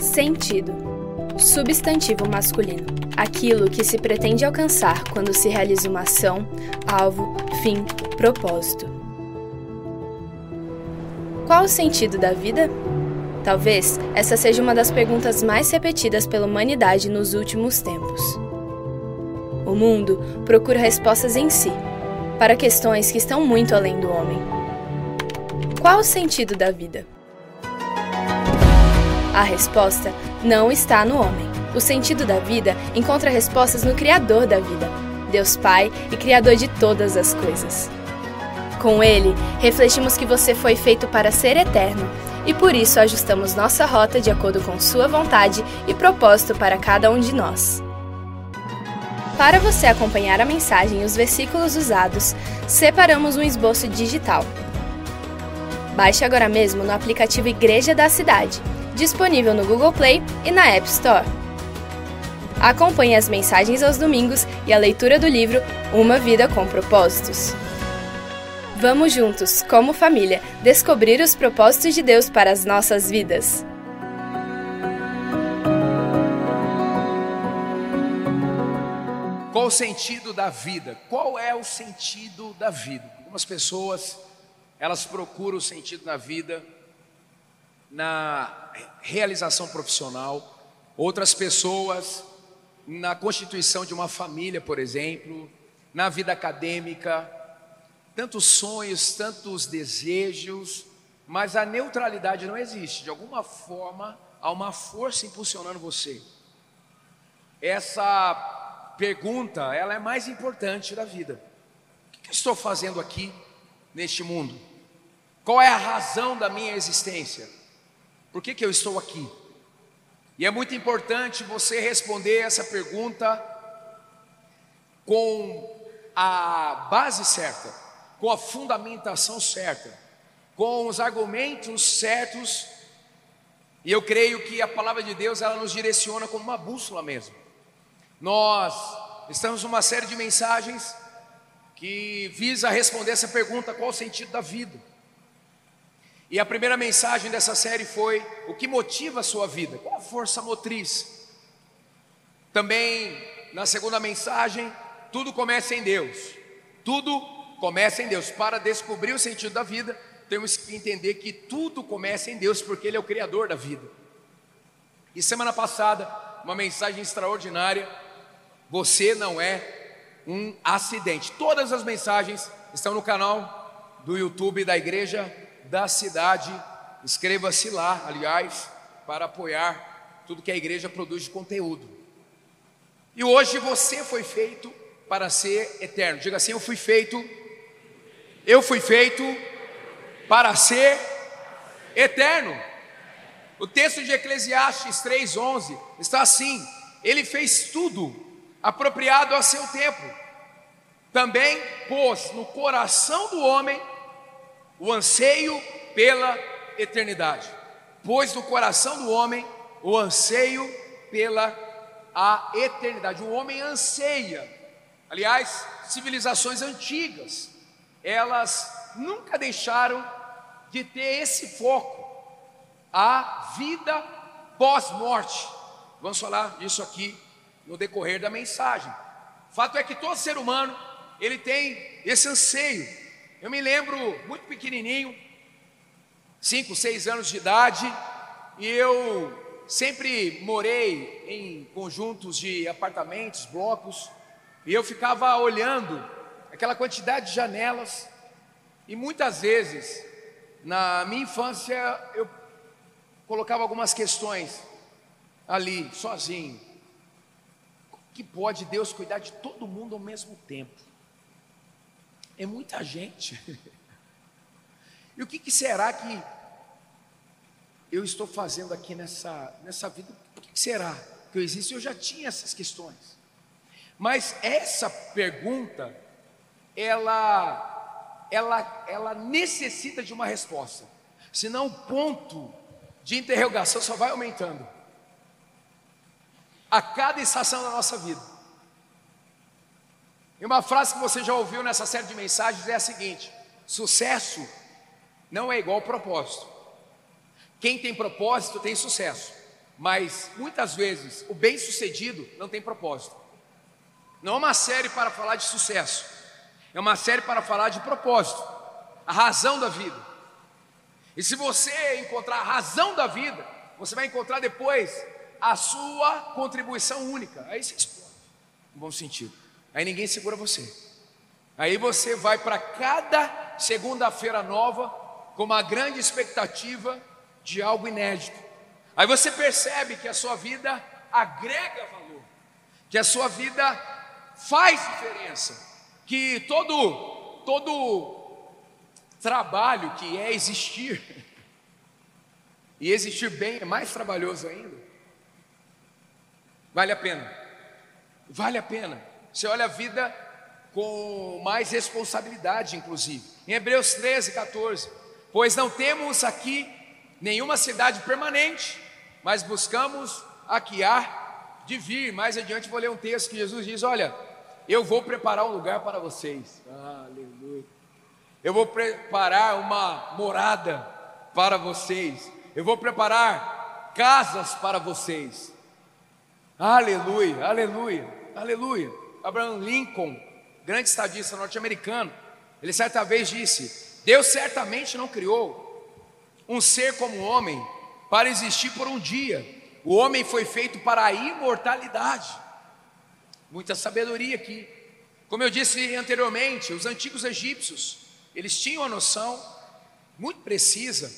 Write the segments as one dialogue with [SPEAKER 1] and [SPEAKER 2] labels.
[SPEAKER 1] Sentido. Substantivo masculino. Aquilo que se pretende alcançar quando se realiza uma ação, alvo, fim, propósito. Qual o sentido da vida? Talvez essa seja uma das perguntas mais repetidas pela humanidade nos últimos tempos. O mundo procura respostas em si, para questões que estão muito além do homem. Qual o sentido da vida? A resposta não está no homem. O sentido da vida encontra respostas no Criador da vida, Deus Pai e Criador de todas as coisas. Com ele, refletimos que você foi feito para ser eterno e por isso ajustamos nossa rota de acordo com Sua vontade e propósito para cada um de nós. Para você acompanhar a mensagem e os versículos usados, separamos um esboço digital. Baixe agora mesmo no aplicativo Igreja da Cidade, disponível no Google Play e na App Store. Acompanhe as mensagens aos domingos e a leitura do livro Uma Vida com Propósitos. Vamos juntos, como família, descobrir os propósitos de Deus para as nossas vidas.
[SPEAKER 2] Qual o sentido da vida? Qual é o sentido da vida? Algumas pessoas, elas procuram o sentido da vida na realização profissional, outras pessoas na constituição de uma família, por exemplo, na vida acadêmica, tantos sonhos, tantos desejos, mas a neutralidade não existe. De alguma forma, há uma força impulsionando você. Essa pergunta, ela é mais importante da vida. O que estou fazendo aqui neste mundo? Qual é a razão da minha existência? Por que, que eu estou aqui? E é muito importante você responder essa pergunta com a base certa com a fundamentação certa, com os argumentos certos, e eu creio que a palavra de Deus ela nos direciona como uma bússola mesmo. Nós estamos numa série de mensagens que visa responder essa pergunta: qual o sentido da vida? E a primeira mensagem dessa série foi: o que motiva a sua vida? Qual a força motriz? Também na segunda mensagem, tudo começa em Deus. Tudo começa em Deus. Para descobrir o sentido da vida, temos que entender que tudo começa em Deus, porque Ele é o Criador da vida. E semana passada, uma mensagem extraordinária: você não é um acidente. Todas as mensagens estão no canal do YouTube da Igreja da Cidade. Inscreva-se lá, aliás, para apoiar tudo que a igreja produz de conteúdo. E hoje você foi feito para ser eterno. Diga assim: Eu fui feito eu fui feito para ser eterno. O texto de Eclesiastes 3:11 está assim: Ele fez tudo apropriado a seu tempo. Também pôs no coração do homem o anseio pela eternidade. Pôs no coração do homem o anseio pela a eternidade. O homem anseia. Aliás, civilizações antigas elas nunca deixaram de ter esse foco, a vida pós-morte. Vamos falar disso aqui no decorrer da mensagem. Fato é que todo ser humano, ele tem esse anseio. Eu me lembro muito pequenininho, 5, 6 anos de idade, e eu sempre morei em conjuntos de apartamentos, blocos, e eu ficava olhando aquela quantidade de janelas, e muitas vezes, na minha infância, eu colocava algumas questões ali, sozinho. Como que pode Deus cuidar de todo mundo ao mesmo tempo? É muita gente. E o que, que será que eu estou fazendo aqui nessa, nessa vida? Por que, que será que eu existo? Eu já tinha essas questões. Mas essa pergunta ela, ela, ela necessita de uma resposta. Senão o ponto de interrogação só vai aumentando. A cada estação da nossa vida. E uma frase que você já ouviu nessa série de mensagens é a seguinte: sucesso não é igual propósito. Quem tem propósito tem sucesso. Mas muitas vezes o bem-sucedido não tem propósito. Não é uma série para falar de sucesso, é uma série para falar de propósito, a razão da vida. E se você encontrar a razão da vida, você vai encontrar depois a sua contribuição única. Aí você explode, no bom sentido. Aí ninguém segura você. Aí você vai para cada segunda-feira nova com uma grande expectativa de algo inédito. Aí você percebe que a sua vida agrega valor, que a sua vida faz diferença, que todo todo trabalho que é existir e existir bem é mais trabalhoso ainda. Vale a pena. Vale a pena. Você olha a vida com mais responsabilidade, inclusive. Em Hebreus 13, 14. Pois não temos aqui nenhuma cidade permanente, mas buscamos a que há de vir. Mais adiante vou ler um texto que Jesus diz: Olha, eu vou preparar um lugar para vocês. Aleluia. Eu vou preparar uma morada para vocês. Eu vou preparar casas para vocês. Aleluia, aleluia, aleluia. Abraham Lincoln, grande estadista norte-americano, ele certa vez disse: Deus certamente não criou um ser como o homem para existir por um dia. O homem foi feito para a imortalidade. Muita sabedoria aqui. Como eu disse anteriormente, os antigos egípcios, eles tinham a noção muito precisa,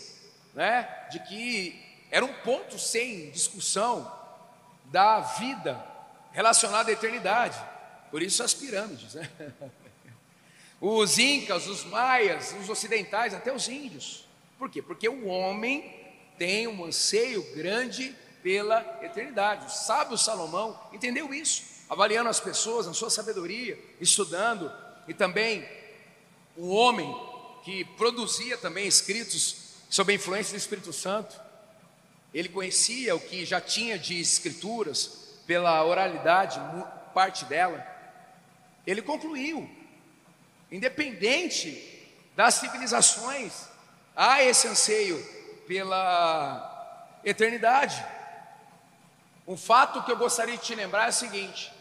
[SPEAKER 2] né, de que era um ponto sem discussão da vida relacionada à eternidade. Por isso as pirâmides, né? Os incas, os maias, os ocidentais, até os índios. Por quê? Porque o homem tem um anseio grande pela eternidade. O sábio Salomão entendeu isso avaliando as pessoas, na sua sabedoria, estudando, e também um homem que produzia também escritos sob a influência do Espírito Santo. Ele conhecia o que já tinha de escrituras pela oralidade, parte dela. Ele concluiu, independente das civilizações, há esse anseio pela eternidade. Um fato que eu gostaria de te lembrar é o seguinte: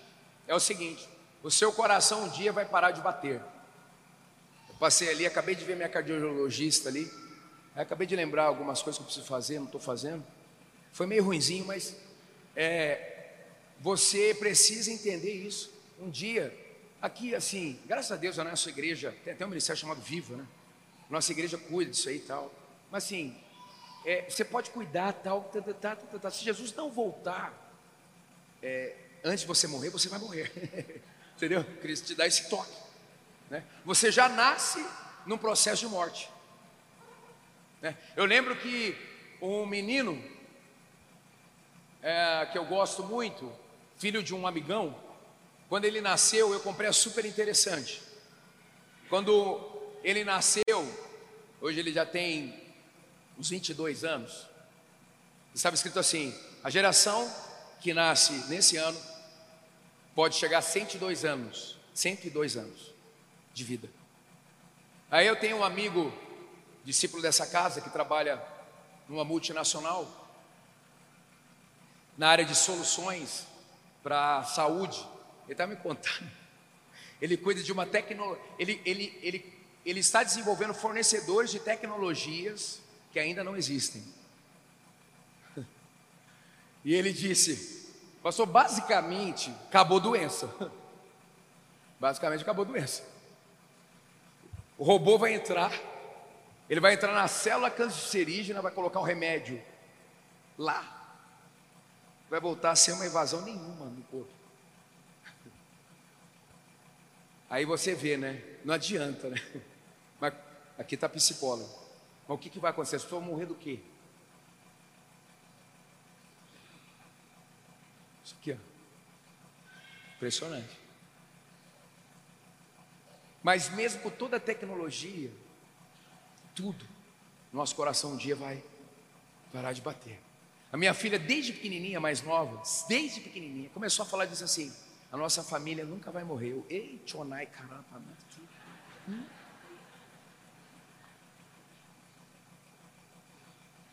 [SPEAKER 2] é o seguinte: o seu coração um dia vai parar de bater. Eu passei ali, acabei de ver minha cardiologista ali, acabei de lembrar algumas coisas que eu preciso fazer, não estou fazendo. Foi meio ruinzinho, mas é, você precisa entender isso. Um dia, aqui assim, graças a Deus a nossa igreja tem até um ministério chamado Viva, né? Nossa igreja cuida disso aí e tal. Mas assim, é, você pode cuidar tal, tal, tal, tal. Se Jesus não voltar, é, antes de você morrer, você vai morrer. Entendeu? Cristo te dá esse toque. Né? Você já nasce num processo de morte. Né? Eu lembro que um menino é, que eu gosto muito, filho de um amigão, quando ele nasceu, eu comprei a super interessante. Quando ele nasceu, hoje ele já tem uns 22 anos. Estava escrito assim: a geração que nasce nesse ano pode chegar a 102 anos, 102 anos de vida. Aí eu tenho um amigo, discípulo dessa casa, que trabalha numa multinacional, na área de soluções para a saúde. Ele está me contando. Ele cuida de uma tecnologia, ele, ele, ele, ele está desenvolvendo fornecedores de tecnologias que ainda não existem. E ele disse: Pastor, basicamente, acabou doença. Basicamente, acabou doença. O robô vai entrar, ele vai entrar na célula cancerígena, vai colocar um remédio lá. Vai voltar a ser uma invasão nenhuma no corpo. Aí você vê, né? Não adianta, né? Mas aqui está psicólogo. Mas o que, que vai acontecer? Vão morrer do quê? Isso aqui, ó. Impressionante. Mas mesmo com toda a tecnologia, tudo, nosso coração um dia vai parar de bater. A minha filha, desde pequenininha, mais nova, desde pequenininha, começou a falar disso assim: a nossa família nunca vai morrer. Eu, ei, caramba, hum?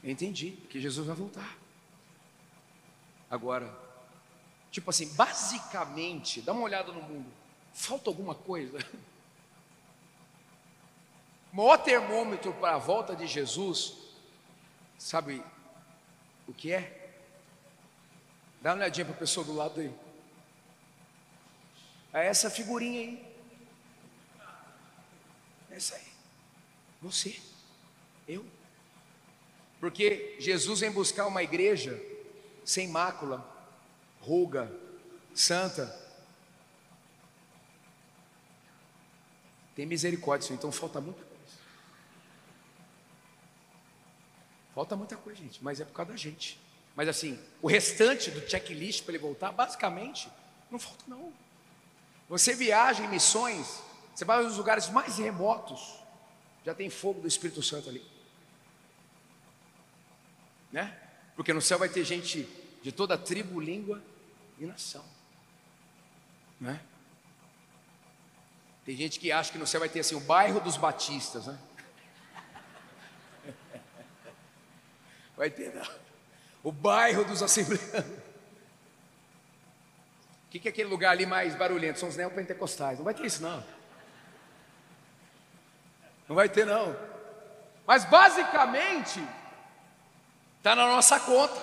[SPEAKER 2] Entendi que Jesus vai voltar. Agora, tipo assim, basicamente, dá uma olhada no mundo. Falta alguma coisa? O maior termômetro para a volta de Jesus, sabe o que é? Dá uma olhadinha para a pessoa do lado aí. É essa figurinha aí. Essa aí. Você. Eu. Porque Jesus vem buscar uma igreja sem mácula, ruga, santa. Tem misericórdia, Senhor. Então falta muita coisa. Falta muita coisa, gente, mas é por causa da gente. Mas assim, o restante do checklist para ele voltar, basicamente, não falta não. Você viaja em missões, você vai nos lugares mais remotos, já tem fogo do Espírito Santo ali. Né? Porque no céu vai ter gente de toda tribo, língua e nação. Né? Tem gente que acha que no céu vai ter assim o bairro dos batistas, né? Vai ter não. o bairro dos assembleanos. O que, que é aquele lugar ali mais barulhento? São os neopentecostais. Não vai ter isso não. Não vai ter não. Mas basicamente está na nossa conta.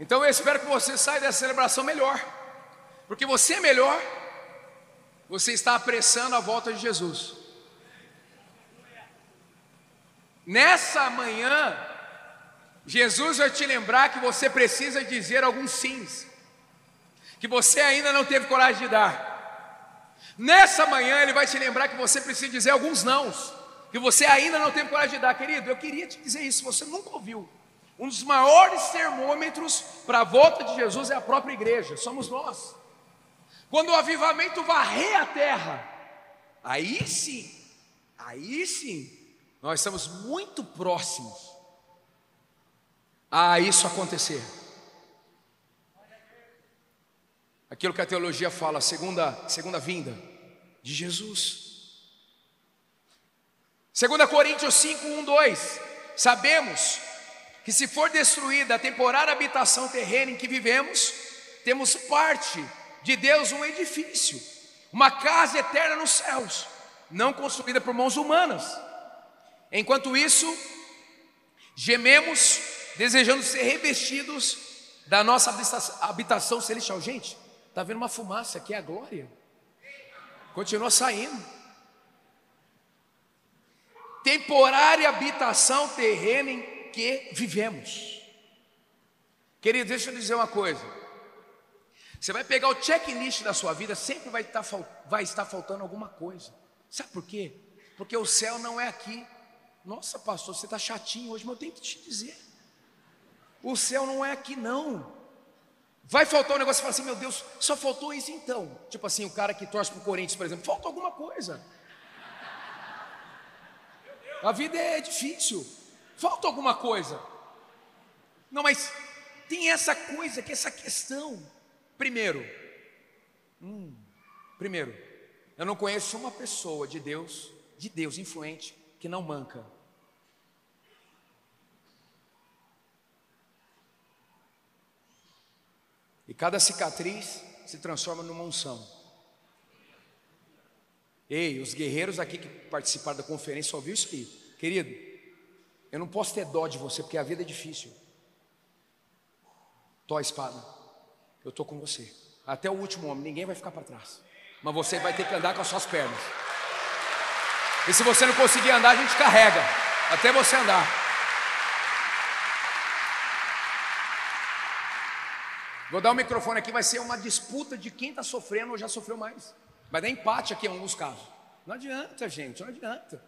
[SPEAKER 2] Então eu espero que você saia dessa celebração melhor, porque você é melhor, você está apressando a volta de Jesus. Nessa manhã, Jesus vai te lembrar que você precisa dizer alguns sims, que você ainda não teve coragem de dar. Nessa manhã, Ele vai te lembrar que você precisa dizer alguns nãos, que você ainda não teve coragem de dar, querido. Eu queria te dizer isso, você nunca ouviu. Um dos maiores termômetros para a volta de Jesus é a própria igreja, somos nós. Quando o avivamento varrer a terra, aí sim, aí sim, nós estamos muito próximos a isso acontecer. Aquilo que a teologia fala, segunda, segunda vinda de Jesus. 2 Coríntios 5, 1, 2. Sabemos que se for destruída a temporária habitação terrena em que vivemos, temos parte de Deus um edifício, uma casa eterna nos céus, não construída por mãos humanas. Enquanto isso, gememos, desejando ser revestidos da nossa habitação celestial. Gente, está vendo uma fumaça aqui, é a glória. Continua saindo. Temporária habitação terrena em que vivemos. Querido, deixa eu dizer uma coisa. Você vai pegar o checklist da sua vida, sempre vai estar, vai estar faltando alguma coisa. Sabe por quê? Porque o céu não é aqui. Nossa, pastor, você está chatinho hoje, mas eu tenho que te dizer. O céu não é aqui, não. Vai faltar um negócio e fala assim, meu Deus, só faltou isso então. Tipo assim, o cara que torce para o Corinthians, por exemplo, falta alguma coisa. A vida é difícil. Falta alguma coisa. Não, mas tem essa coisa, que essa questão. Primeiro, hum, primeiro, eu não conheço uma pessoa de Deus, de Deus influente, que não manca. E cada cicatriz se transforma numa unção. Ei, os guerreiros aqui que participaram da conferência só isso aqui. Querido, eu não posso ter dó de você, porque a vida é difícil. Tô a espada. Eu estou com você. Até o último homem, ninguém vai ficar para trás. Mas você vai ter que andar com as suas pernas. E se você não conseguir andar, a gente carrega. Até você andar. Vou dar o microfone aqui, vai ser uma disputa de quem está sofrendo ou já sofreu mais. Vai dar empate aqui em alguns casos. Não adianta, gente, não adianta.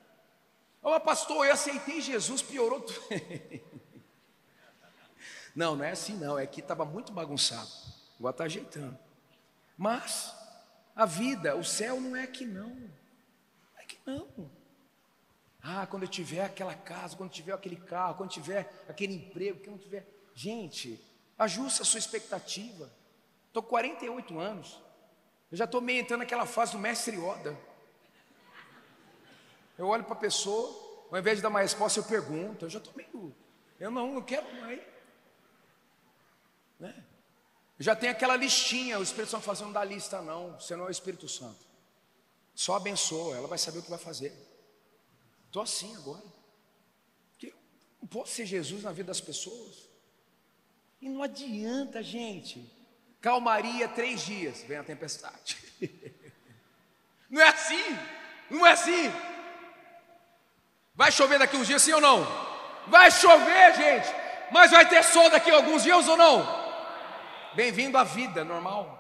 [SPEAKER 2] Ô pastor, eu aceitei Jesus, piorou tudo. não, não é assim não, é que estava muito bagunçado. Agora está ajeitando. Mas a vida, o céu não é aqui não. É que não. Ah, quando eu tiver aquela casa, quando tiver aquele carro, quando tiver aquele emprego, quando tiver. Gente, ajuste a sua expectativa. Estou com 48 anos. Eu já estou meio entrando naquela fase do mestre Yoda. Eu olho para a pessoa, ao invés de dar uma resposta, eu pergunto. Eu já estou meio. Eu não, não quero mais. Né? Já tem aquela listinha, o Espírito Santo fazendo da lista, não, você não é o Espírito Santo. Só abençoa, ela vai saber o que vai fazer. Estou assim agora. Porque não posso ser Jesus na vida das pessoas. E não adianta, gente. Calmaria três dias, vem a tempestade. não é assim, não é assim. Vai chover daqui uns dias, sim ou não? Vai chover, gente. Mas vai ter sol daqui a alguns dias ou não? Bem-vindo à vida normal.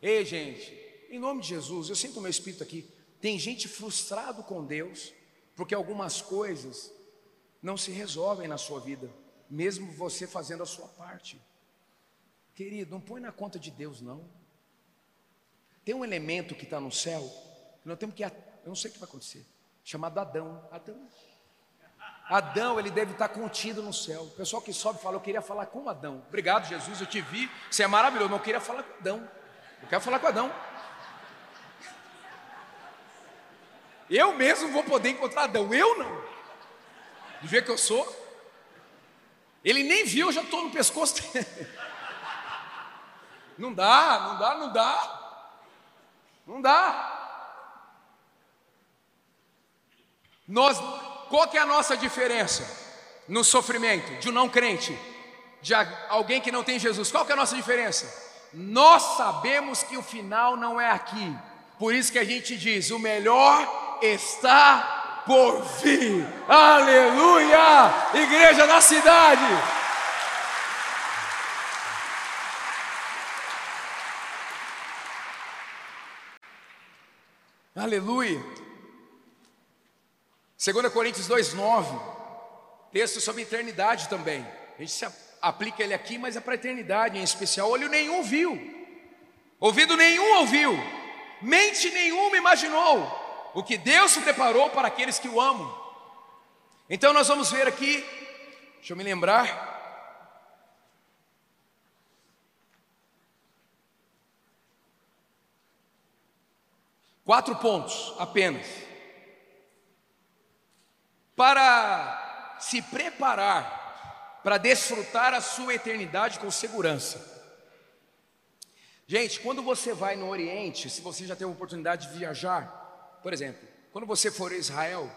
[SPEAKER 2] Ei, gente, em nome de Jesus, eu sinto o meu espírito aqui. Tem gente frustrado com Deus, porque algumas coisas não se resolvem na sua vida, mesmo você fazendo a sua parte. Querido, não põe na conta de Deus, não. Tem um elemento que está no céu, que nós temos que. Eu não sei o que vai acontecer, chamado Adão. Adão. Adão, ele deve estar contido no céu. O pessoal que sobe fala, eu queria falar com Adão. Obrigado, Jesus, eu te vi, você é maravilhoso, mas eu queria falar com Adão. Eu quero falar com Adão. Eu mesmo vou poder encontrar Adão, eu não. Do jeito que eu sou. Ele nem viu, eu já estou no pescoço dele. Não dá, não dá, não dá. Não dá. Nós, qual que é a nossa diferença no sofrimento de um não crente, de alguém que não tem Jesus? Qual que é a nossa diferença? Nós sabemos que o final não é aqui. Por isso que a gente diz: o melhor está por vir. Aleluia! Igreja da cidade. Aleluia. 2 Coríntios 2,9, texto sobre eternidade também. A gente se aplica ele aqui, mas é para a eternidade em especial. Olho nenhum viu, ouvido nenhum ouviu, mente nenhuma imaginou o que Deus preparou para aqueles que o amam. Então nós vamos ver aqui, deixa eu me lembrar. Quatro pontos apenas. Para se preparar para desfrutar a sua eternidade com segurança. Gente, quando você vai no Oriente, se você já teve a oportunidade de viajar, por exemplo, quando você for a Israel.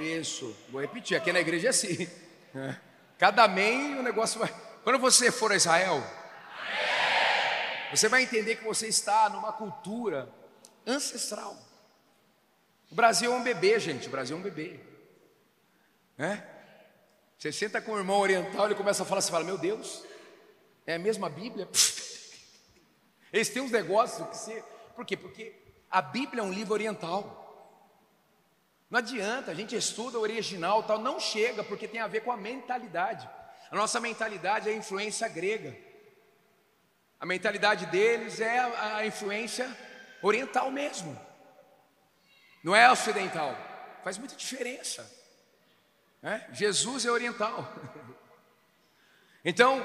[SPEAKER 2] Isso, vou repetir, aqui na igreja é assim. Cada amém o negócio vai. Quando você for a Israel, você vai entender que você está numa cultura ancestral. O Brasil é um bebê, gente. O Brasil é um bebê. É? Você senta com o irmão oriental, ele começa a falar, você fala, meu Deus, é a mesma Bíblia? Eles têm uns negócios que você por quê? Porque a Bíblia é um livro oriental. Não adianta, a gente estuda o original, tal, não chega, porque tem a ver com a mentalidade. A nossa mentalidade é a influência grega. A mentalidade deles é a, a influência oriental mesmo. Não é ocidental. Faz muita diferença. É? Jesus é oriental. Então,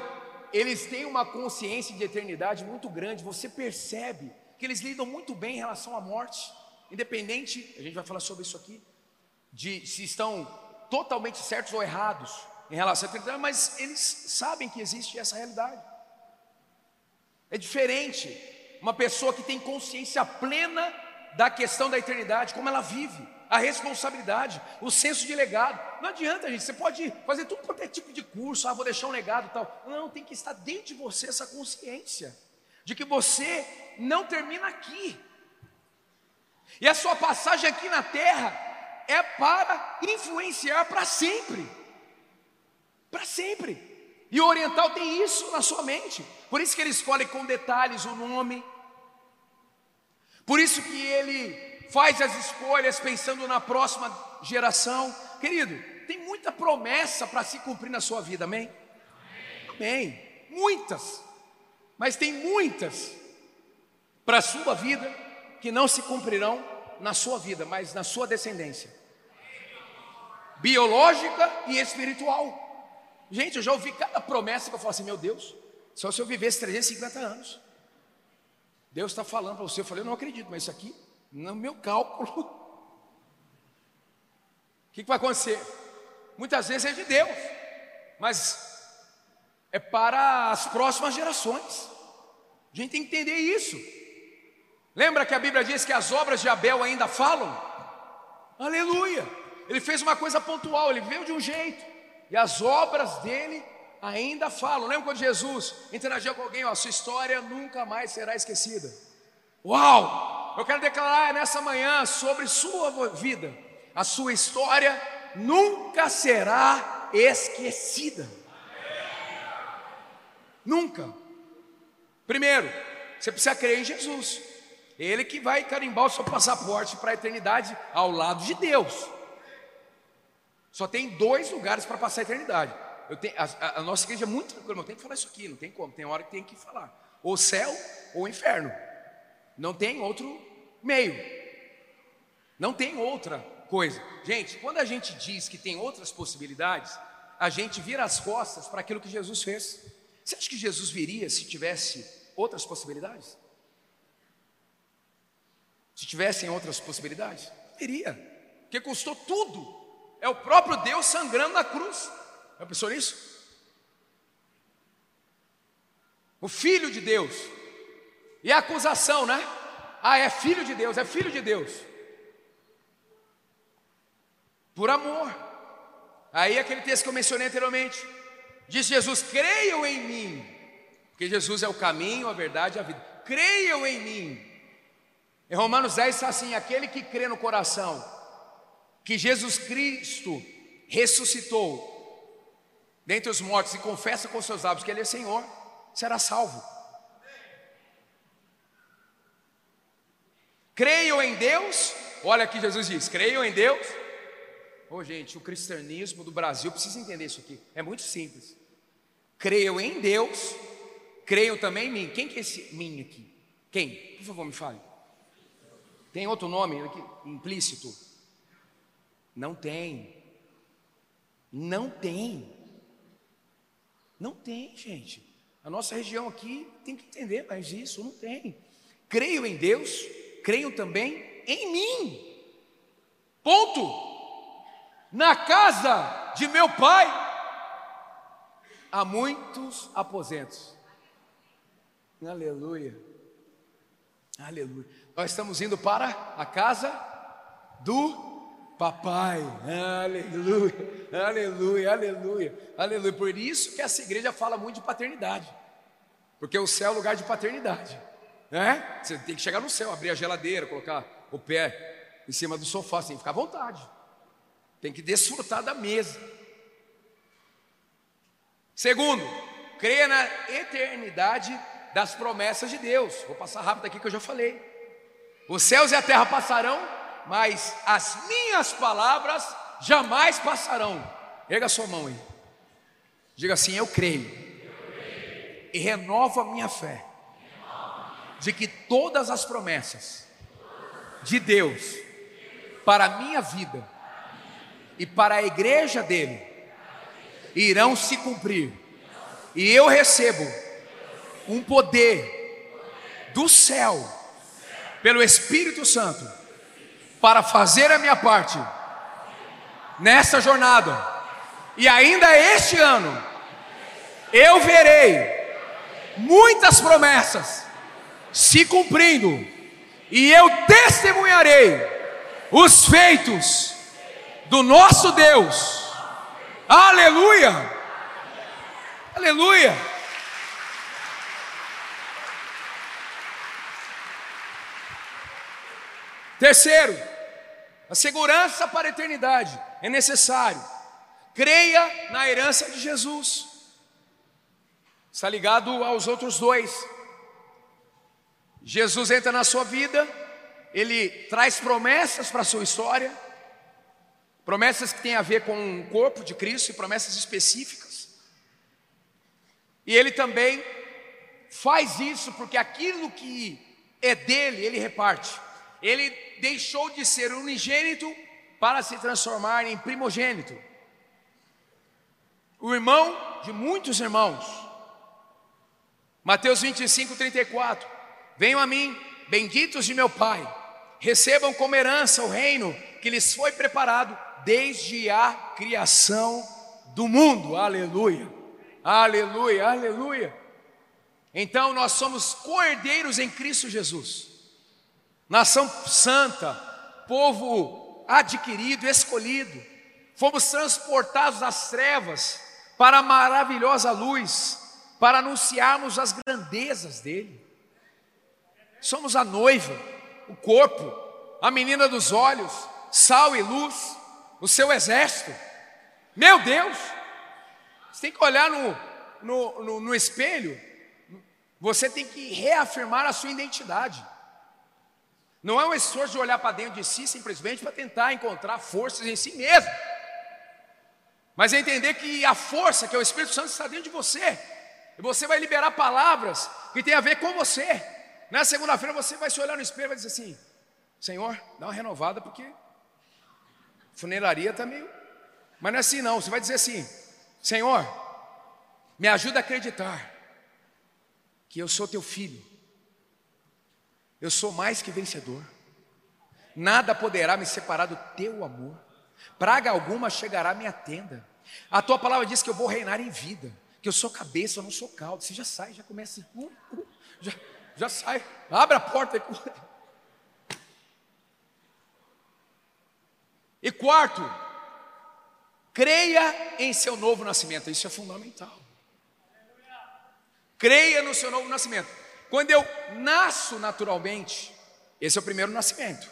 [SPEAKER 2] eles têm uma consciência de eternidade muito grande. Você percebe que eles lidam muito bem em relação à morte, independente, a gente vai falar sobre isso aqui, de se estão totalmente certos ou errados em relação à eternidade, mas eles sabem que existe essa realidade. É diferente uma pessoa que tem consciência plena da questão da eternidade, como ela vive, a responsabilidade, o senso de legado. Não adianta, gente, você pode fazer tudo quanto é tipo de curso, ah, vou deixar um legado tal. Não, tem que estar dentro de você essa consciência de que você não termina aqui. E a sua passagem aqui na terra é para influenciar para sempre. Para sempre. E o oriental tem isso na sua mente. Por isso que ele escolhe com detalhes o nome. Por isso que ele faz as escolhas pensando na próxima geração. Querido, tem muita promessa para se cumprir na sua vida, amém? Amém. Muitas. Mas tem muitas para a sua vida que não se cumprirão na sua vida, mas na sua descendência biológica e espiritual. Gente, eu já ouvi cada promessa que eu falo assim: meu Deus, só se eu vivesse 350 anos. Deus está falando para você. Eu falei: eu não acredito, mas isso aqui, no meu cálculo, o que, que vai acontecer? muitas vezes é de Deus, mas é para as próximas gerações. A gente tem que entender isso. Lembra que a Bíblia diz que as obras de Abel ainda falam? Aleluia! Ele fez uma coisa pontual, ele veio de um jeito, e as obras dele ainda falam. Lembra quando Jesus interagiu com alguém? Ó, sua história nunca mais será esquecida. Uau! Eu quero declarar nessa manhã sobre sua vida, a sua história nunca será esquecida. Nunca. Primeiro, você precisa crer em Jesus. Ele que vai carimbar o seu passaporte para a eternidade ao lado de Deus. Só tem dois lugares para passar a eternidade. Tenho, a, a, nossa igreja é muito tranquila, não tem que falar isso aqui, não tem como, tem hora que tem que falar. Ou céu ou inferno. Não tem outro meio. Não tem outra coisa. Gente, quando a gente diz que tem outras possibilidades, a gente vira as costas para aquilo que Jesus fez. Você acha que Jesus viria se tivesse outras possibilidades? Se tivessem outras possibilidades? Viria. Porque custou tudo. É o próprio Deus sangrando na cruz. Já pensou nisso? O Filho de Deus. E a acusação, né? Ah, é filho de Deus, é filho de Deus. Por amor. Aí aquele texto que eu mencionei anteriormente. Diz Jesus: creiam em mim. Porque Jesus é o caminho, a verdade e a vida. Creiam em mim. Em Romanos 10 está assim: aquele que crê no coração que Jesus Cristo ressuscitou dentre os mortos e confessa com seus lábios que Ele é Senhor, será salvo. Creiam em Deus, olha aqui Jesus diz: creiam em Deus. Ô oh, gente, o cristianismo do Brasil precisa entender isso aqui, é muito simples. Creiam em Deus, creiam também em mim. Quem que é esse mim aqui? Quem? Por favor, me fale. Tem outro nome aqui, implícito? Não tem. Não tem. Não tem, gente. A nossa região aqui tem que entender, mas isso não tem. Creio em Deus, creio também em mim. Ponto. Na casa de meu pai há muitos aposentos. Aleluia. Aleluia. Nós estamos indo para a casa do Papai, aleluia, aleluia, aleluia, aleluia. Por isso que essa igreja fala muito de paternidade, porque o céu é lugar de paternidade, né? Você tem que chegar no céu, abrir a geladeira, colocar o pé em cima do sofá, sem ficar à vontade, tem que desfrutar da mesa. Segundo, creia na eternidade das promessas de Deus. Vou passar rápido aqui que eu já falei. Os céus e a terra passarão, mas as minhas palavras jamais passarão. Erga sua mão aí. Diga assim: Eu creio. E renova a minha fé. De que todas as promessas de Deus para a minha vida e para a igreja dele irão se cumprir. E eu recebo um poder do céu pelo Espírito Santo para fazer a minha parte nessa jornada. E ainda este ano eu verei muitas promessas se cumprindo e eu testemunharei os feitos do nosso Deus. Aleluia! Aleluia! Terceiro, a segurança para a eternidade é necessário. Creia na herança de Jesus. Está ligado aos outros dois. Jesus entra na sua vida, ele traz promessas para a sua história, promessas que têm a ver com o corpo de Cristo e promessas específicas. E ele também faz isso porque aquilo que é dele, ele reparte ele deixou de ser unigênito para se transformar em primogênito. O irmão de muitos irmãos. Mateus 25, 34. Venham a mim, benditos de meu Pai, recebam como herança o reino que lhes foi preparado desde a criação do mundo. Aleluia. Aleluia, aleluia. Então nós somos cordeiros em Cristo Jesus. Nação santa, povo adquirido, escolhido. Fomos transportados das trevas para a maravilhosa luz, para anunciarmos as grandezas dele. Somos a noiva, o corpo, a menina dos olhos, sal e luz, o seu exército. Meu Deus! Você tem que olhar no, no, no, no espelho, você tem que reafirmar a sua identidade. Não é um esforço de olhar para dentro de si simplesmente para tentar encontrar forças em si mesmo. Mas é entender que a força, que é o Espírito Santo, está dentro de você. E você vai liberar palavras que tem a ver com você. Na segunda-feira você vai se olhar no espelho e vai dizer assim: Senhor, dá uma renovada, porque funelaria está meio. Mas não é assim, não. Você vai dizer assim: Senhor, me ajuda a acreditar que eu sou teu filho. Eu sou mais que vencedor. Nada poderá me separar do teu amor. Praga alguma chegará à minha tenda. A tua palavra diz que eu vou reinar em vida, que eu sou cabeça, eu não sou caldo. Você já sai, já começa, uh, uh, já, já sai, abre a porta. E quarto, creia em seu novo nascimento, isso é fundamental. Creia no seu novo nascimento. Quando eu nasço naturalmente, esse é o primeiro nascimento,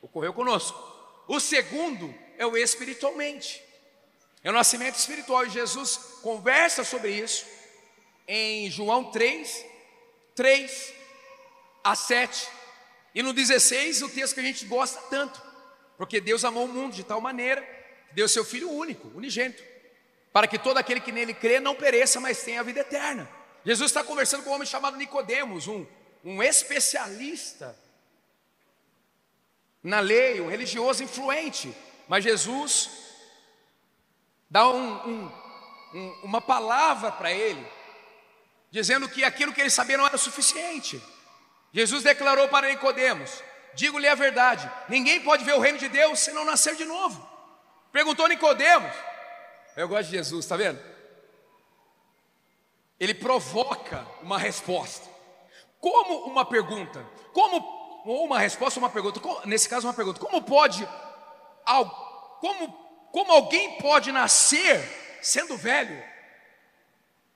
[SPEAKER 2] ocorreu conosco. O segundo é o espiritualmente. É o nascimento espiritual e Jesus conversa sobre isso em João 3, 3 a 7. E no 16, o texto que a gente gosta tanto, porque Deus amou o mundo de tal maneira que deu seu Filho único, unigênito, para que todo aquele que nele crê não pereça, mas tenha a vida eterna. Jesus está conversando com um homem chamado Nicodemos, um, um especialista na lei, um religioso influente, mas Jesus dá um, um, um, uma palavra para ele, dizendo que aquilo que ele sabia não era suficiente. Jesus declarou para Nicodemos: Digo-lhe a verdade, ninguém pode ver o reino de Deus se não nascer de novo. Perguntou Nicodemos. Eu gosto de Jesus, está vendo? Ele provoca uma resposta. Como uma pergunta? Como ou uma resposta, uma pergunta. Nesse caso, uma pergunta. Como pode, como como alguém pode nascer sendo velho?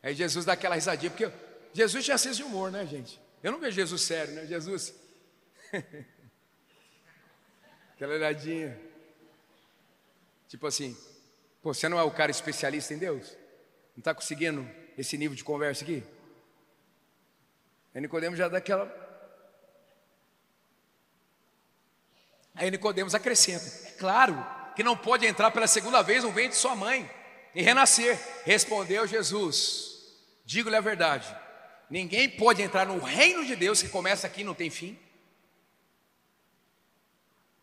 [SPEAKER 2] Aí Jesus dá aquela risadinha, porque Jesus tinha senso de humor, né, gente? Eu não vejo Jesus sério, né? Jesus. aquela olhadinha. Tipo assim, pô, você não é o cara especialista em Deus? Não está conseguindo esse nível de conversa aqui? Aí Nicodemos já dá aquela. Aí Nicodemos acrescenta. É claro, que não pode entrar pela segunda vez no ventre de sua mãe e renascer. Respondeu Jesus: Digo-lhe a verdade, ninguém pode entrar no reino de Deus que começa aqui e não tem fim.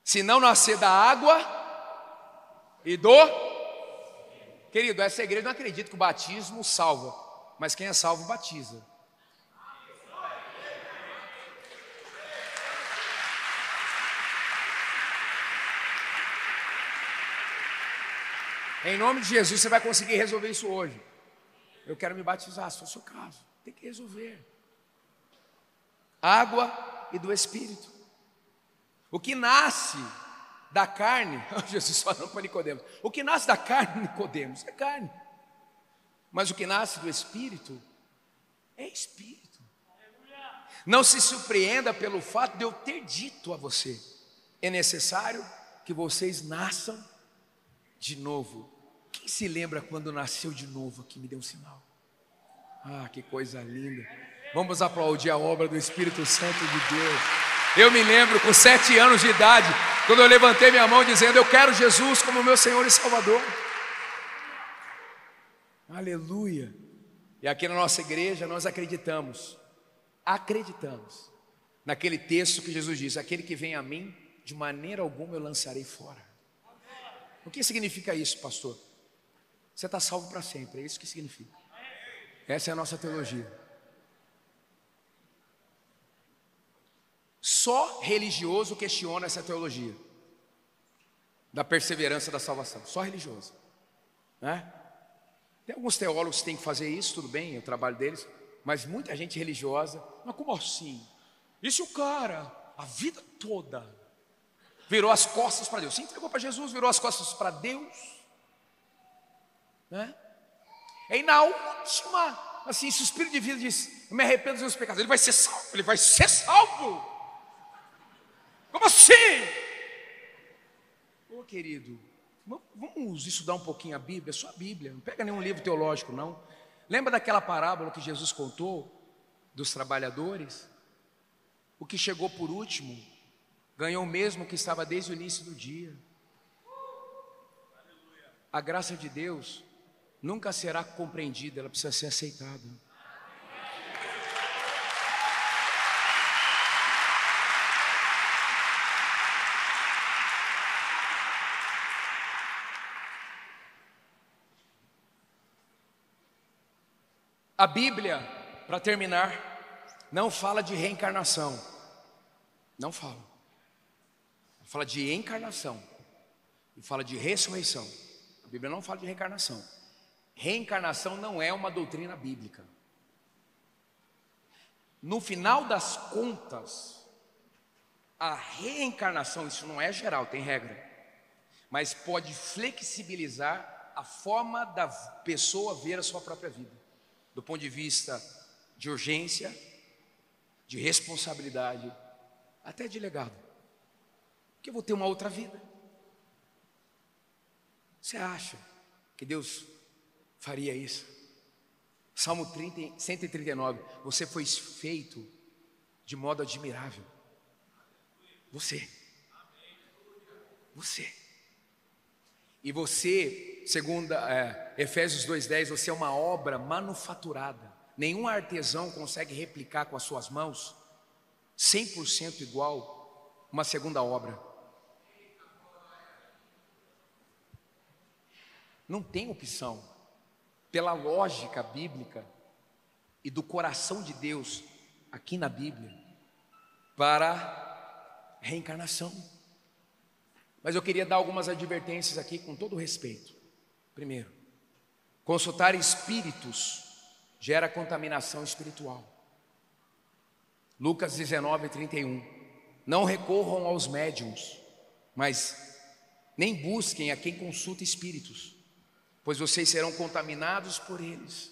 [SPEAKER 2] Se não nascer da água e do. Querido, essa igreja não acredita que o batismo salva, mas quem é salvo batiza. Em nome de Jesus, você vai conseguir resolver isso hoje. Eu quero me batizar, for o seu caso. Tem que resolver. Água e do Espírito. O que nasce da carne, Jesus falando para Nicodemos, o que nasce da carne, Nicodemos, é carne. Mas o que nasce do Espírito é Espírito. Não se surpreenda pelo fato de eu ter dito a você, é necessário que vocês nasçam de novo quem se lembra quando nasceu de novo aqui? Me deu um sinal. Ah, que coisa linda. Vamos aplaudir a obra do Espírito Santo de Deus. Eu me lembro com sete anos de idade, quando eu levantei minha mão dizendo: Eu quero Jesus como meu Senhor e Salvador. Aleluia. E aqui na nossa igreja nós acreditamos, acreditamos naquele texto que Jesus diz: Aquele que vem a mim, de maneira alguma eu lançarei fora. O que significa isso, pastor? Você está salvo para sempre, é isso que significa. Essa é a nossa teologia. Só religioso questiona essa teologia. da perseverança da salvação, só religioso. Né? Tem alguns teólogos que têm que fazer isso, tudo bem, é o trabalho deles, mas muita gente religiosa, mas como assim? E se o cara, a vida toda, virou as costas para Deus, se entregou para Jesus, virou as costas para Deus, né? E na última, assim, se o Espírito de vida diz, eu me arrependo dos meus pecados, ele vai ser salvo, ele vai ser salvo. Como assim? Ô querido, vamos estudar um pouquinho a Bíblia, só a Bíblia, não pega nenhum livro teológico, não. Lembra daquela parábola que Jesus contou dos trabalhadores? O que chegou por último ganhou o mesmo que estava desde o início do dia. A graça de Deus nunca será compreendida, ela precisa ser aceitada. A Bíblia, para terminar, não fala de reencarnação. Não fala. Fala de encarnação. E fala de ressurreição. A Bíblia não fala de reencarnação. Reencarnação não é uma doutrina bíblica. No final das contas, a reencarnação, isso não é geral, tem regra, mas pode flexibilizar a forma da pessoa ver a sua própria vida, do ponto de vista de urgência, de responsabilidade, até de legado. Porque eu vou ter uma outra vida. Você acha que Deus faria isso. Salmo 30, 139. Você foi feito de modo admirável. Você. Você. E você, segundo é, Efésios 2,10, você é uma obra manufaturada. Nenhum artesão consegue replicar com as suas mãos 100% igual uma segunda obra. Não tem opção pela lógica bíblica e do coração de Deus aqui na Bíblia para reencarnação. Mas eu queria dar algumas advertências aqui com todo respeito. Primeiro, consultar espíritos gera contaminação espiritual. Lucas 19, 31. Não recorram aos médiums, mas nem busquem a quem consulta espíritos pois vocês serão contaminados por eles.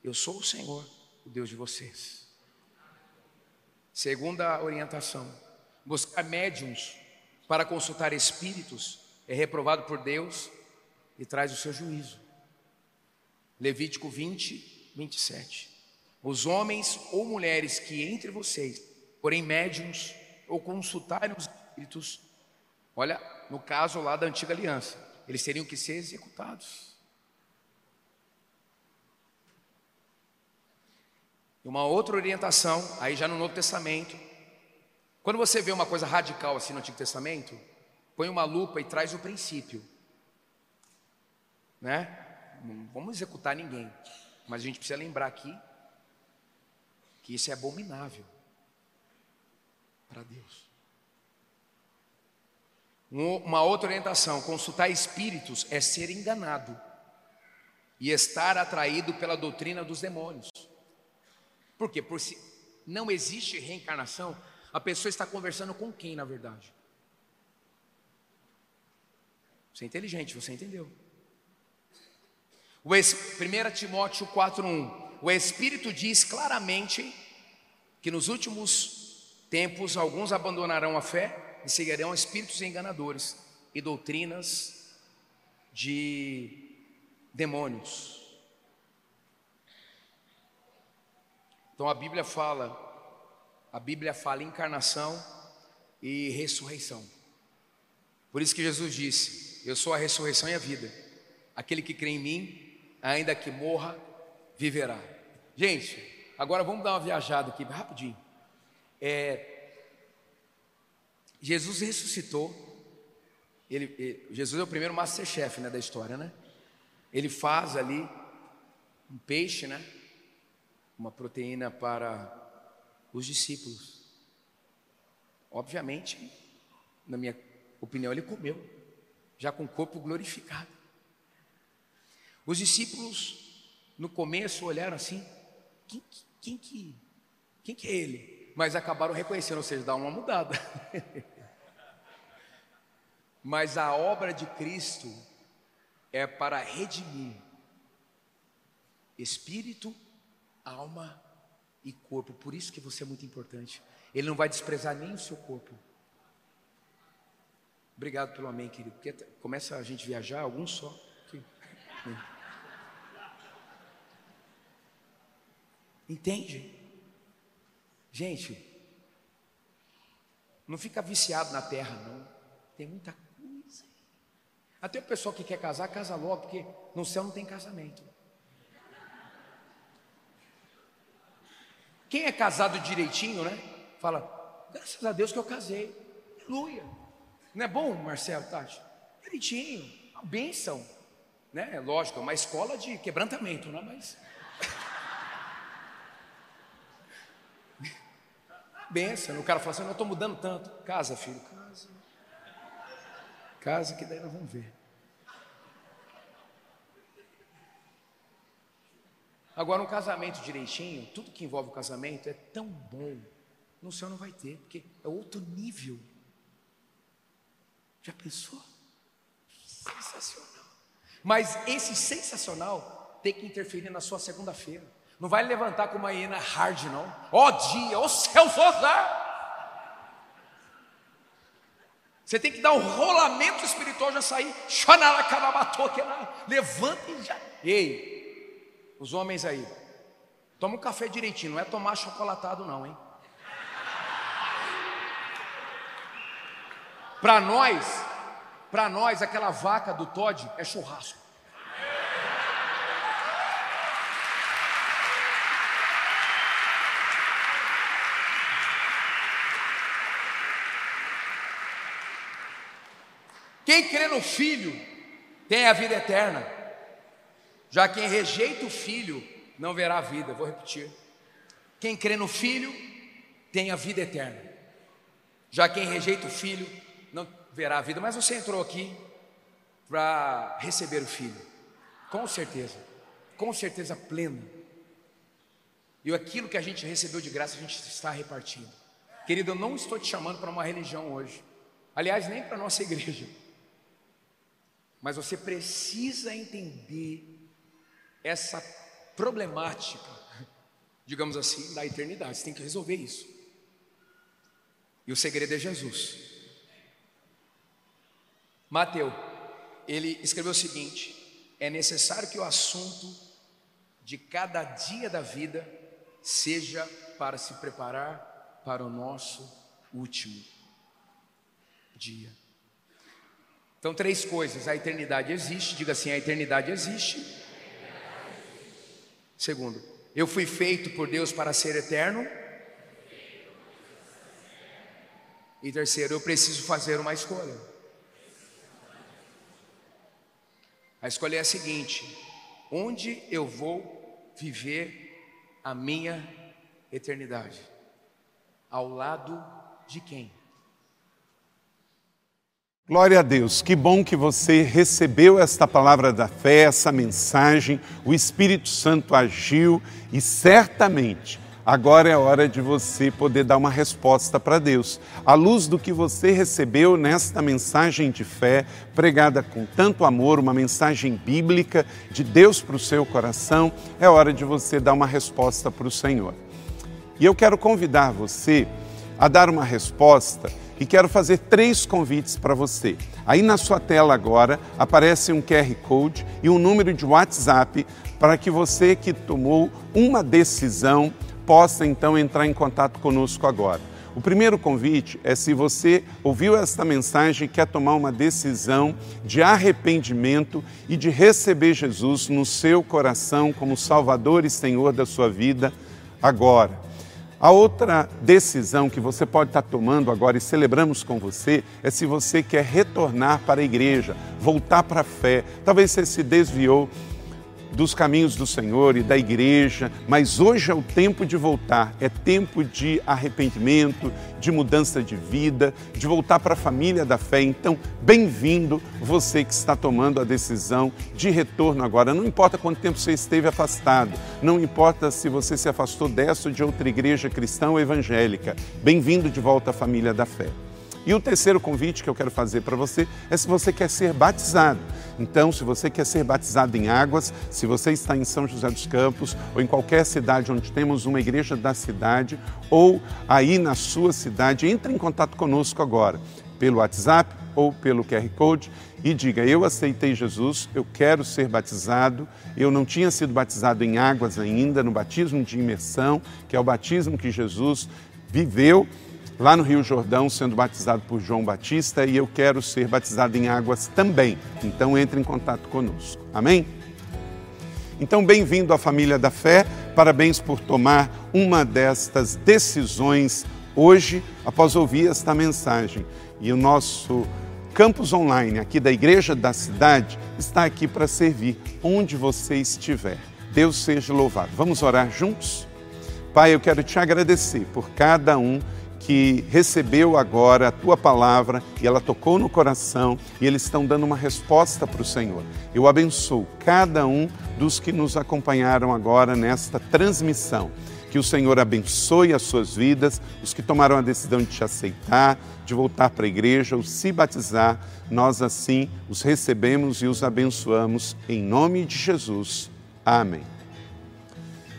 [SPEAKER 2] Eu sou o Senhor, o Deus de vocês. Segunda orientação: buscar médiums para consultar espíritos é reprovado por Deus e traz o seu juízo. Levítico 20, 27. Os homens ou mulheres que entre vocês, porém médiums, ou consultarem os espíritos, olha, no caso lá da antiga aliança, eles teriam que ser executados. Uma outra orientação, aí já no Novo Testamento. Quando você vê uma coisa radical assim no Antigo Testamento, põe uma lupa e traz o princípio. Né? Não vamos executar ninguém, mas a gente precisa lembrar aqui que isso é abominável para Deus. Uma outra orientação: consultar espíritos é ser enganado e estar atraído pela doutrina dos demônios. Por quê? Por se não existe reencarnação, a pessoa está conversando com quem, na verdade? Você é inteligente, você entendeu. O 1 Timóteo 4,1: O Espírito diz claramente que nos últimos tempos alguns abandonarão a fé e seguirão espíritos enganadores e doutrinas de demônios. Então a Bíblia fala, a Bíblia fala encarnação e ressurreição. Por isso que Jesus disse: Eu sou a ressurreição e a vida. Aquele que crê em mim, ainda que morra, viverá. Gente, agora vamos dar uma viajada aqui, rapidinho. É, Jesus ressuscitou. Ele, ele, Jesus é o primeiro masterchef né, da história, né? Ele faz ali um peixe, né? uma proteína para os discípulos. Obviamente, na minha opinião, ele comeu. já com o corpo glorificado. Os discípulos, no começo, olharam assim: quem, quem, que, quem que é ele? Mas acabaram reconhecendo, ou seja, dá uma mudada. Mas a obra de Cristo é para redimir espírito, alma e corpo. Por isso que você é muito importante. Ele não vai desprezar nem o seu corpo. Obrigado pelo amém, querido. Porque começa a gente viajar, alguns só. Entende? Gente, não fica viciado na terra, não. Tem muita coisa. Até o pessoal que quer casar, casa logo, porque no céu não tem casamento. Quem é casado direitinho, né? Fala, graças a Deus que eu casei. Aleluia. Não é bom, Marcelo, Tati? Direitinho, uma bênção. Né? Lógico, é uma escola de quebrantamento, né? Mas. Benção. O cara fala assim: eu estou mudando tanto. Casa, filho, casa. Casa, que daí nós vamos ver. Agora, um casamento direitinho, tudo que envolve o casamento é tão bom. No céu não vai ter, porque é outro nível. Já pensou? Sensacional. Mas esse sensacional tem que interferir na sua segunda-feira. Não vai levantar com uma hiena hard, não. Ó oh, dia, ó oh, céu, usar. Você tem que dar um rolamento espiritual, já sair. Levanta e já. Ei, os homens aí, toma um café direitinho, não é tomar chocolatado, não, hein? Para nós, para nós, aquela vaca do Todd é churrasco. Quem crê no Filho tem a vida eterna. Já quem rejeita o filho não verá a vida. Vou repetir. Quem crê no filho tem a vida eterna. Já quem rejeita o filho não verá a vida. Mas você entrou aqui para receber o filho. Com certeza. Com certeza plena. E aquilo que a gente recebeu de graça, a gente está repartindo. Querido, eu não estou te chamando para uma religião hoje. Aliás, nem para a nossa igreja. Mas você precisa entender essa problemática, digamos assim, da eternidade. Você tem que resolver isso. E o segredo é Jesus. Mateus, ele escreveu o seguinte: é necessário que o assunto de cada dia da vida seja para se preparar para o nosso último dia. Então, três coisas: a eternidade existe, diga assim: a eternidade existe. Segundo, eu fui feito por Deus para ser eterno. E terceiro, eu preciso fazer uma escolha. A escolha é a seguinte: onde eu vou viver a minha eternidade? Ao lado de quem?
[SPEAKER 3] Glória a Deus, que bom que você recebeu esta palavra da fé, essa mensagem, o Espírito Santo agiu e certamente agora é hora de você poder dar uma resposta para Deus. À luz do que você recebeu nesta mensagem de fé, pregada com tanto amor, uma mensagem bíblica de Deus para o seu coração, é hora de você dar uma resposta para o Senhor. E eu quero convidar você a dar uma resposta e quero fazer três convites para você. Aí na sua tela agora aparece um QR Code e um número de WhatsApp para que você que tomou uma decisão possa então entrar em contato conosco agora. O primeiro convite é se você ouviu esta mensagem e quer tomar uma decisão de arrependimento e de receber Jesus no seu coração como Salvador e Senhor da sua vida agora. A outra decisão que você pode estar tomando agora e celebramos com você é se você quer retornar para a igreja, voltar para a fé. Talvez você se desviou dos caminhos do Senhor e da igreja, mas hoje é o tempo de voltar, é tempo de arrependimento, de mudança de vida, de voltar para a família da fé. Então, bem-vindo você que está tomando a decisão de retorno agora. Não importa quanto tempo você esteve afastado, não importa se você se afastou dessa ou de outra igreja cristã ou evangélica, bem-vindo de volta à família da fé. E o terceiro convite que eu quero fazer para você é se você quer ser batizado. Então, se você quer ser batizado em águas, se você está em São José dos Campos ou em qualquer cidade onde temos uma igreja da cidade ou aí na sua cidade, entre em contato conosco agora pelo WhatsApp ou pelo QR Code e diga: Eu aceitei Jesus, eu quero ser batizado. Eu não tinha sido batizado em águas ainda, no batismo de imersão, que é o batismo que Jesus viveu lá no Rio Jordão, sendo batizado por João Batista, e eu quero ser batizado em águas também. Então entre em contato conosco. Amém? Então, bem-vindo à família da fé. Parabéns por tomar uma destas decisões hoje, após ouvir esta mensagem. E o nosso campus online aqui da Igreja da Cidade está aqui para servir onde você estiver. Deus seja louvado. Vamos orar juntos? Pai, eu quero te agradecer por cada um que recebeu agora a tua palavra e ela tocou no coração e eles estão dando uma resposta para o Senhor. Eu abençoo cada um dos que nos acompanharam agora nesta transmissão. Que o Senhor abençoe as suas vidas, os que tomaram a decisão de te aceitar, de voltar para a igreja ou se batizar, nós assim os recebemos e os abençoamos em nome de Jesus. Amém.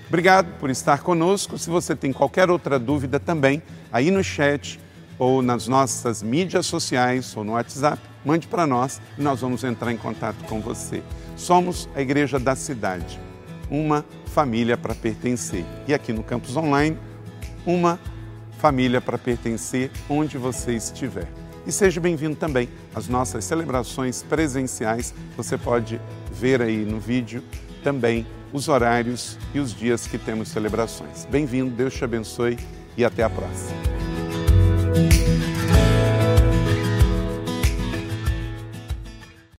[SPEAKER 3] Obrigado por estar conosco. Se você tem qualquer outra dúvida também, aí no chat ou nas nossas mídias sociais ou no WhatsApp, mande para nós e nós vamos entrar em contato com você. Somos a Igreja da Cidade, uma família para pertencer. E aqui no Campus Online, uma família para pertencer onde você estiver. E seja bem-vindo também às nossas celebrações presenciais. Você pode ver aí no vídeo também os horários e os dias que temos celebrações. Bem-vindo, Deus te abençoe e até a próxima.